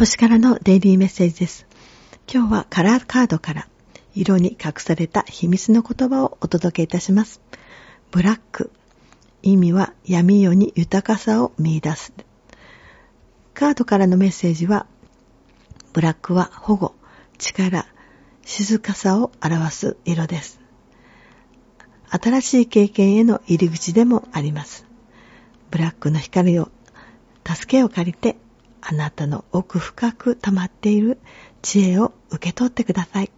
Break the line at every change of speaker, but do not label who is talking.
星からのデイリーメッセージです。今日はカラーカードから色に隠された秘密の言葉をお届けいたします。ブラック。意味は闇夜に豊かさを見出す。カードからのメッセージは、ブラックは保護、力、静かさを表す色です。新しい経験への入り口でもあります。ブラックの光を、助けを借りて、あなたの奥深く溜まっている知恵を受け取ってください。